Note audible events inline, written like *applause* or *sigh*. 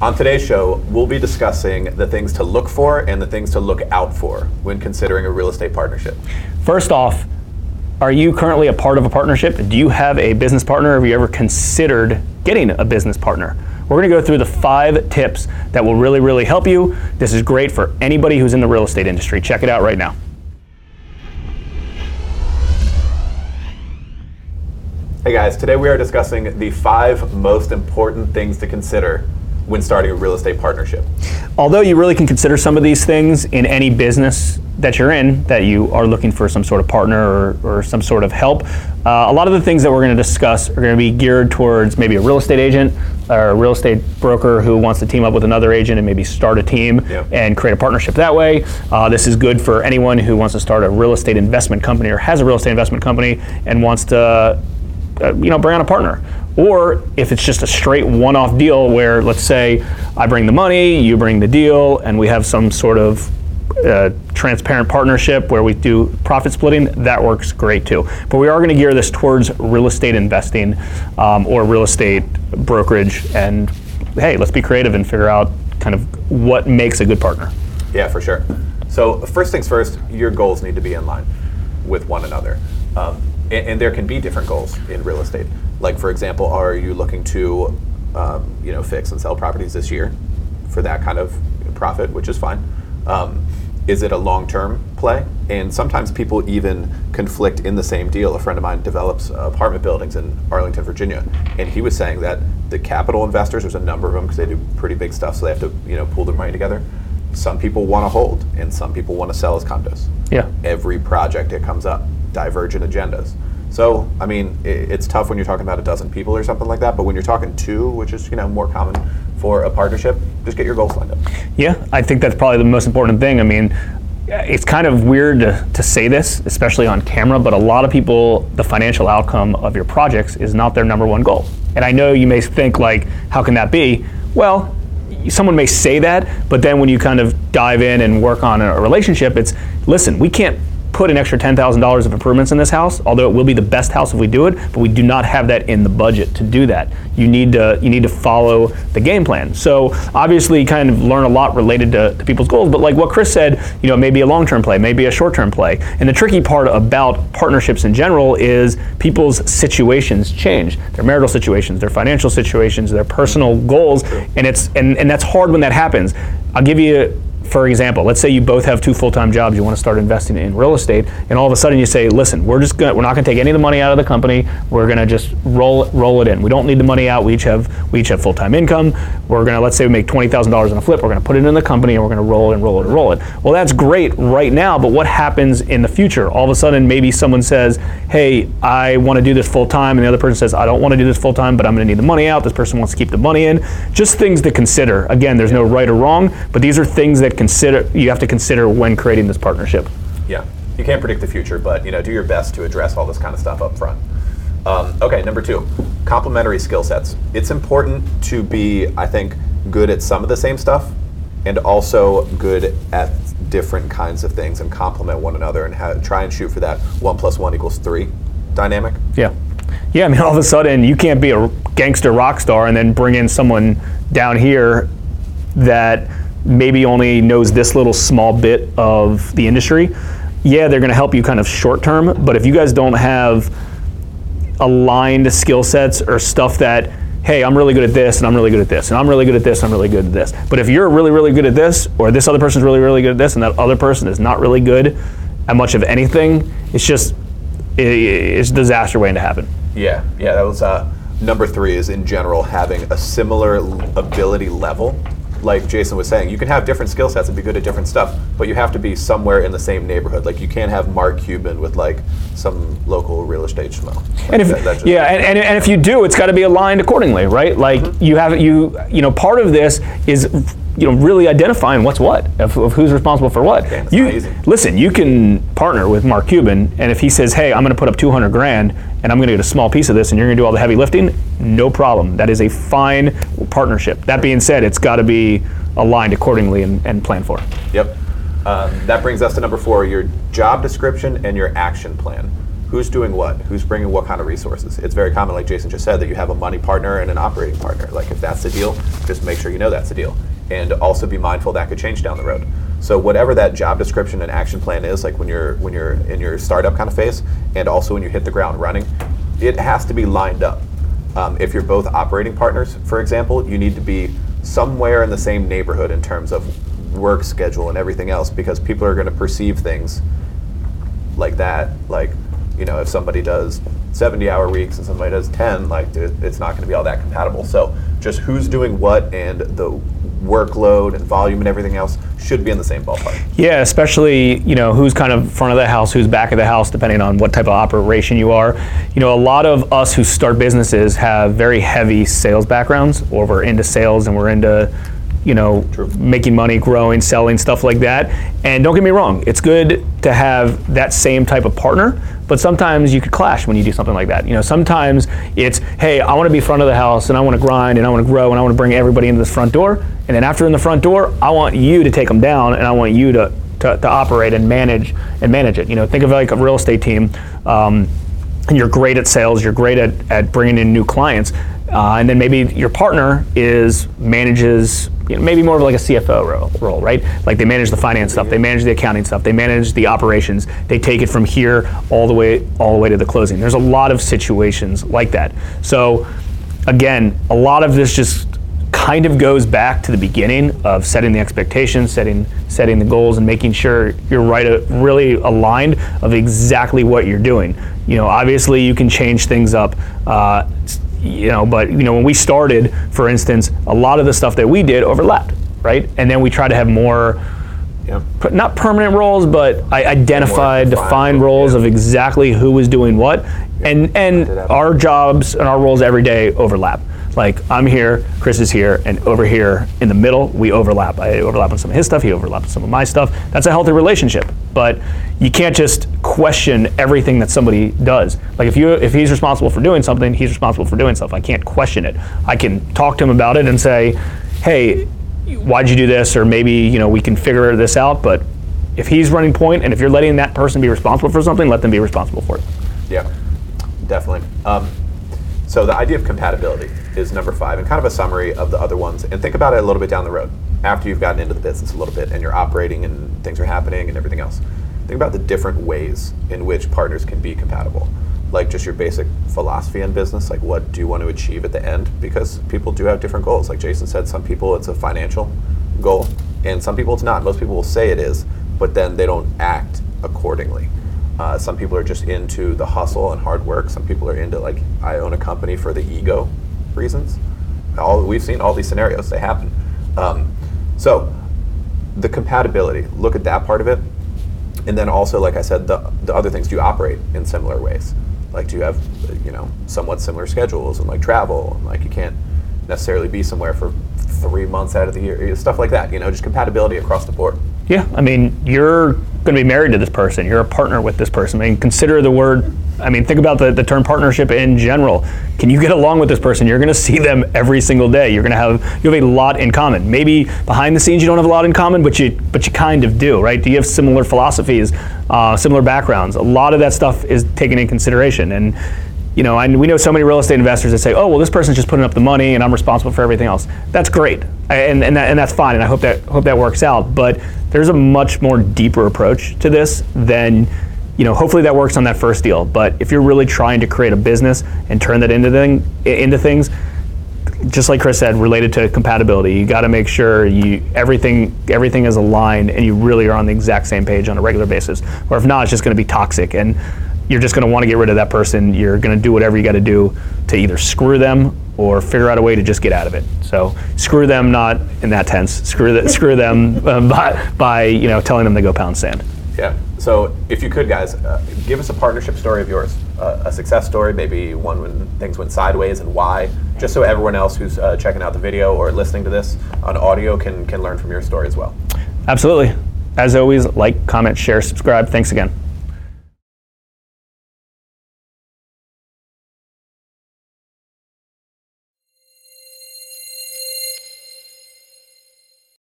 On today's show, we'll be discussing the things to look for and the things to look out for when considering a real estate partnership. First off, are you currently a part of a partnership? Do you have a business partner? Have you ever considered getting a business partner? We're going to go through the five tips that will really, really help you. This is great for anybody who's in the real estate industry. Check it out right now. Hey guys, today we are discussing the five most important things to consider when starting a real estate partnership. Although you really can consider some of these things in any business that you're in, that you are looking for some sort of partner or, or some sort of help, uh, a lot of the things that we're going to discuss are going to be geared towards maybe a real estate agent or a real estate broker who wants to team up with another agent and maybe start a team and create a partnership that way. Uh, this is good for anyone who wants to start a real estate investment company or has a real estate investment company and wants to uh, you know, bring on a partner. Or if it's just a straight one-off deal where, let's say, I bring the money, you bring the deal, and we have some sort of uh, transparent partnership where we do profit splitting, that works great too. But we are going to gear this towards real estate investing um, or real estate brokerage. And hey, let's be creative and figure out kind of what makes a good partner. Yeah, for sure. So, first things first, your goals need to be in line with one another. Um, and, and there can be different goals in real estate. Like, for example, are you looking to, um, you know, fix and sell properties this year for that kind of profit, which is fine. Um, is it a long-term play? And sometimes people even conflict in the same deal. A friend of mine develops apartment buildings in Arlington, Virginia, and he was saying that the capital investors, there's a number of them because they do pretty big stuff, so they have to, you know, pool their money together. Some people want to hold, and some people want to sell as condos Yeah. every project that comes up, divergent agendas. So, I mean, i it's tough when you're talking about a dozen people or something like that, but when you're talking two, which is, you know, more common for a partnership, just get your goals lined up. Yeah, I think that's probably the most important thing. I mean, eh, it's kind of weird to, to say this, especially on camera, but a lot of people, the financial outcome of your projects is not their number one goal. And I know you may think, like, how can that be? Well, someone may say that, but then when you kind of dive in and work on a relationship, it's listen, we can't put an extra $10,000 of improvements in this house, although it will be the best house if we do it, but we do not have that in the budget to do that. You need to you need to follow the game plan. So obviously kind of learn a lot related to, to people's goals, but like what Chris said, you know, maybe a long-term play, maybe a short-term play. And the tricky part about partnerships in general is people's situations change. Their marital situations, their financial situations, their personal goals, and it's and, and that's hard when that happens. I'll give you for example, let's say you both have two full-time jobs, you want to start investing in real estate, and all of a sudden you say, "Listen, we're just gonna, we're not going to take any of the money out of the company. We're going to just roll roll it in. We don't need the money out. We each have we each have full-time income. We're going to let's say we make twenty thousand dollars in a flip. We're going to put it in the company, and we're going to roll it and roll it and roll it. Well, that's great right now, but what happens in the future? All of a sudden, maybe someone says, "Hey, I want to do this full-time," and the other person says, "I don't want to do this full-time, but I'm going to need the money out." This person wants to keep the money in. Just things to consider. Again, there's no right or wrong, but these are things that consider you have to consider when creating this partnership. Yeah, you can't predict the future, but you know, do your best to address all this kind of stuff up front. Um, okay, number two, complementary skill sets. It's important to be, I think, good at some of the same stuff, and also good at different kinds of things, and complement one another, and ha- try and shoot for that one plus one equals three dynamic. Yeah. Yeah, I mean, all of a sudden, you can't be a gangster rock star and then bring in someone down here that maybe only knows this little small bit of the industry. Yeah, they're going to help you kind of short term, but if you guys don't have aligned skill sets or stuff that, hey, I'm really good at this and I'm really good at this and I'm really good at this and I'm really good at this. But if you're really, really good at this, or this other person's really, really good at this, and that other person is not really good at much of anything, it's just, it, it's a disaster waiting to happen. Yeah, yeah, that was uh, number three. Is in general having a similar ability level. Like Jason was saying, you can have different skill sets and be good at different stuff, but you have to be somewhere in the same neighborhood. Like you can't have Mark Cuban with like some local real estate schmo. Like, And if that- yeah, and, and, and if you do, it's got to be aligned accordingly, right? Like mm-hmm. you have you you know part of this is you know really identifying what's what of, of who's responsible for what. You listen, you can partner with Mark Cuban, and if he says, "Hey, I'm going to put up 200 grand, and I'm going to get a small piece of this, and you're going to do all the heavy lifting," no problem. That is a fine partnership. That being said, it's got to be aligned accordingly and, and planned for. Yep. Um, that brings us to number four: your job description and your action plan. who's doing what, who's bringing what kind of resources. It's very common, like Jason just said, that you have a money partner and an operating partner. Like if that's the deal, just make sure you know that's the deal, and also be mindful that could change down the road. So whatever that job description and action plan is, like when you're when you're in your startup kind of phase, and also when you hit the ground running, it has to be lined up. Um, if you're both operating partners, for example, you need to be somewhere in the same neighborhood in terms of work schedule and everything else, because people are going to perceive things like that. Like, you know, if somebody does 70 hour weeks and somebody does 10, like it's not going to be all that compatible. So just who's doing what and the workload and volume and everything else should be in the same ballpark. Yeah, especially you know who's kind of front of the house, who's back of the house, depending on what type of operation you are. You know, a lot of us who start businesses have very heavy sales backgrounds, or we're into sales and we're into you know, True. making money, growing, selling, stuff like that. And don't get me wrong, it's good to have that same type of partner, but sometimes you could clash when you do something like that. You know, sometimes it's, hey, I want to be front of the house and I want to grind and I want to grow and I want to bring everybody into this front door. And then after in the front door, I want you to take them down and I want you to, to, to operate and manage and manage it. You know, think of like a real estate team. Um, and you're great at sales, you're great at, at bringing in new clients. Uh, and then maybe your partner is manages you know, maybe more of like a CFO role, role, right? Like they manage the finance stuff, they manage the accounting stuff, they manage the operations, they take it from here all the way all the way to the closing. There's a lot of situations like that. So again, a lot of this just kind of goes back to the beginning of setting the expectations, setting setting the goals, and making sure you're right, uh, really aligned of exactly what you're doing. You know, obviously you can change things up. Uh, you know, but you know, when we started, for instance, a lot of the stuff that we did overlapped, right? And then we tried to have more, yep. not permanent roles, but I identified, defined roles yeah. of exactly who was doing what, and and our jobs and our roles every day overlap. Like I'm here, Chris is here, and over here in the middle we overlap. I overlap on some of his stuff, he overlaps on some of my stuff. That's a healthy relationship. But you can't just question everything that somebody does. Like if you if he's responsible for doing something, he's responsible for doing stuff. I can't question it. I can talk to him about it and say, hey, why'd you do this? Or maybe you know we can figure this out. But if he's running point, and if you're letting that person be responsible for something, let them be responsible for it. Yeah, definitely. Um, so the idea of compatibility is number five, and kind of a summary of the other ones. And think about it a little bit down the road after you've gotten into the business a little bit and you're operating and things are happening and everything else. Think about the different ways in which partners can be compatible. Like just your basic philosophy in business, like what do you want to achieve at the end? Because people do have different goals. Like Jason said, some people it's a financial goal, and some people it's not. Most people will say it is, but then they don't act accordingly. Uh, some people are just into the hustle and hard work. Some people are into like I own a company for the ego reasons. All we've seen all these scenarios they happen. Um, so the compatibility, look at that part of it, and then also, like I said, the the other things. Do you operate in similar ways? Like, do you have you know somewhat similar schedules and like travel and like you can't necessarily be somewhere for three months out of the year, stuff like that. You know, just compatibility across the board. Yeah, I mean, you're going to be married to this person. You're a partner with this person. I mean, consider the word. I mean, think about the, the term partnership in general. Can you get along with this person? You're going to see them every single day. You're going to have you have a lot in common. Maybe behind the scenes you don't have a lot in common, but you but you kind of do, right? Do you have similar philosophies, uh, similar backgrounds? A lot of that stuff is taken in consideration, and you know, and we know so many real estate investors that say, "Oh, well, this person's just putting up the money, and I'm responsible for everything else." That's great, and and, that, and that's fine, and I hope that hope that works out. But there's a much more deeper approach to this than, you know, hopefully that works on that first deal. But if you're really trying to create a business and turn that into thing into things, just like Chris said, related to compatibility, you got to make sure you everything everything is aligned and you really are on the exact same page on a regular basis. Or if not, it's just going to be toxic and you're just going to want to get rid of that person. You're going to do whatever you got to do to either screw them or figure out a way to just get out of it. So screw them, not in that tense. Screw the, *laughs* screw them uh, by, by you know telling them to go pound sand. Yeah. So if you could, guys, uh, give us a partnership story of yours, uh, a success story, maybe one when things went sideways and why, just so everyone else who's uh, checking out the video or listening to this on audio can can learn from your story as well. Absolutely. As always, like, comment, share, subscribe. Thanks again.